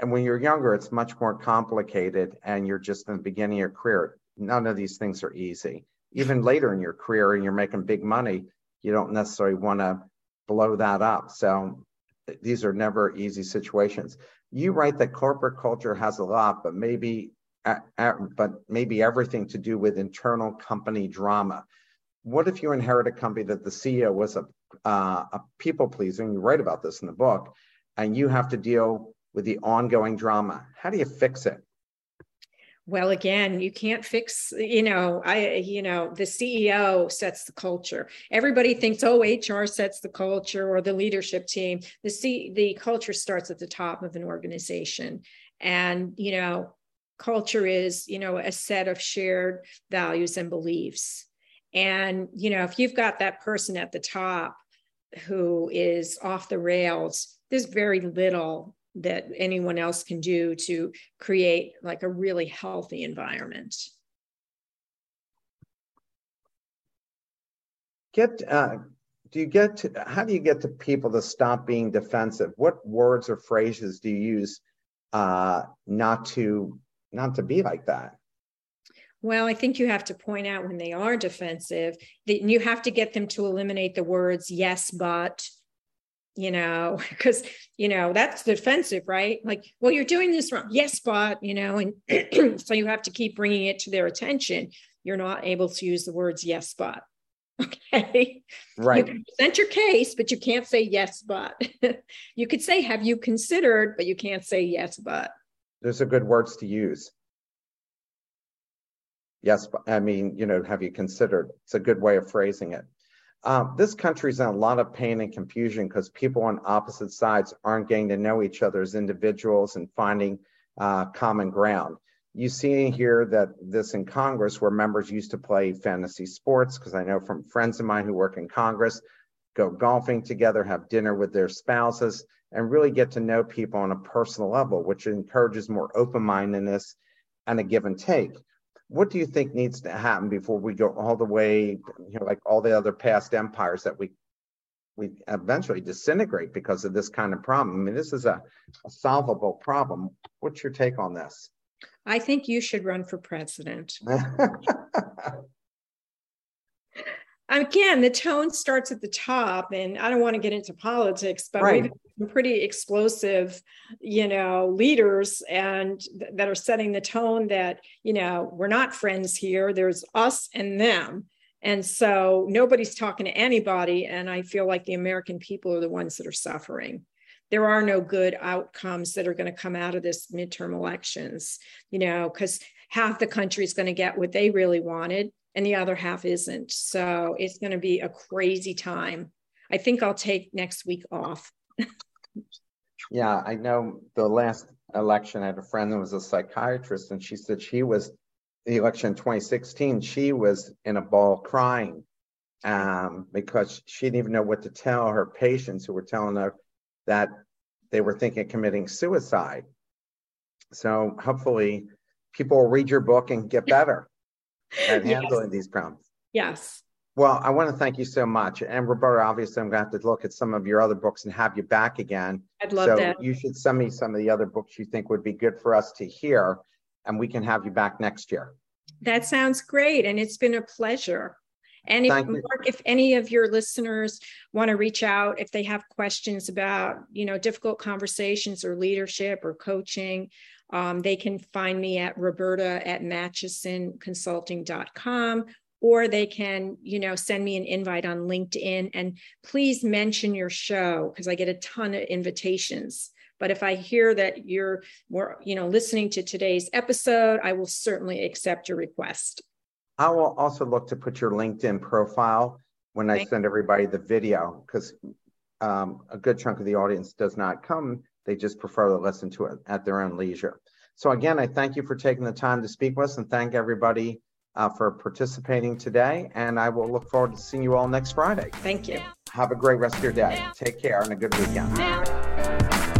and when you're younger, it's much more complicated, and you're just in the beginning of your career. None of these things are easy even later in your career and you're making big money, you don't necessarily want to blow that up. So these are never easy situations. You write that corporate culture has a lot, but maybe but maybe everything to do with internal company drama. What if you inherit a company that the CEO was a, uh, a people pleaser, and you write about this in the book, and you have to deal with the ongoing drama? How do you fix it? Well again you can't fix you know i you know the ceo sets the culture. Everybody thinks oh hr sets the culture or the leadership team. The c the culture starts at the top of an organization. And you know culture is you know a set of shared values and beliefs. And you know if you've got that person at the top who is off the rails there's very little that anyone else can do to create like a really healthy environment. Get uh, do you get to, how do you get to people to stop being defensive? What words or phrases do you use uh, not to not to be like that? Well, I think you have to point out when they are defensive that you have to get them to eliminate the words yes, but, you know, because, you know, that's defensive, right? Like, well, you're doing this wrong. Yes, but, you know, and so you have to keep bringing it to their attention. You're not able to use the words yes, but. Okay. Right. You can present your case, but you can't say yes, but. you could say, have you considered, but you can't say yes, but. Those are good words to use. Yes, but I mean, you know, have you considered? It's a good way of phrasing it. Um, this country's in a lot of pain and confusion because people on opposite sides aren't getting to know each other as individuals and finding uh, common ground. You see here that this in Congress, where members used to play fantasy sports, because I know from friends of mine who work in Congress, go golfing together, have dinner with their spouses, and really get to know people on a personal level, which encourages more open mindedness and a give and take what do you think needs to happen before we go all the way, you know, like all the other past empires that we we eventually disintegrate because of this kind of problem? I mean, this is a, a solvable problem. What's your take on this? I think you should run for president. again, the tone starts at the top, and I don't want to get into politics, but right. we've pretty explosive, you know, leaders and th- that are setting the tone that you know we're not friends here. There's us and them. And so nobody's talking to anybody. And I feel like the American people are the ones that are suffering. There are no good outcomes that are going to come out of this midterm elections, you know, because half the country is going to get what they really wanted and the other half isn't. So it's going to be a crazy time. I think I'll take next week off. yeah, I know the last election, I had a friend that was a psychiatrist, and she said she was the election 2016, she was in a ball crying um, because she didn't even know what to tell her patients who were telling her that they were thinking of committing suicide. So hopefully people will read your book and get better at handling yes. these problems. Yes. Well, I want to thank you so much. And Roberta, obviously, I'm going to have to look at some of your other books and have you back again. I'd love so that. You should send me some of the other books you think would be good for us to hear, and we can have you back next year. That sounds great. And it's been a pleasure. And if Mark, if any of your listeners want to reach out, if they have questions about, you know, difficult conversations or leadership or coaching, um, they can find me at Roberta at matusonconsulting.com or they can, you know, send me an invite on LinkedIn and please mention your show because I get a ton of invitations. But if I hear that you're more, you know, listening to today's episode, I will certainly accept your request. I will also look to put your LinkedIn profile when I send everybody the video because um, a good chunk of the audience does not come. They just prefer to listen to it at their own leisure. So again, I thank you for taking the time to speak with us and thank everybody uh, for participating today. And I will look forward to seeing you all next Friday. Thank you. Have a great rest of your day. Take care and a good weekend.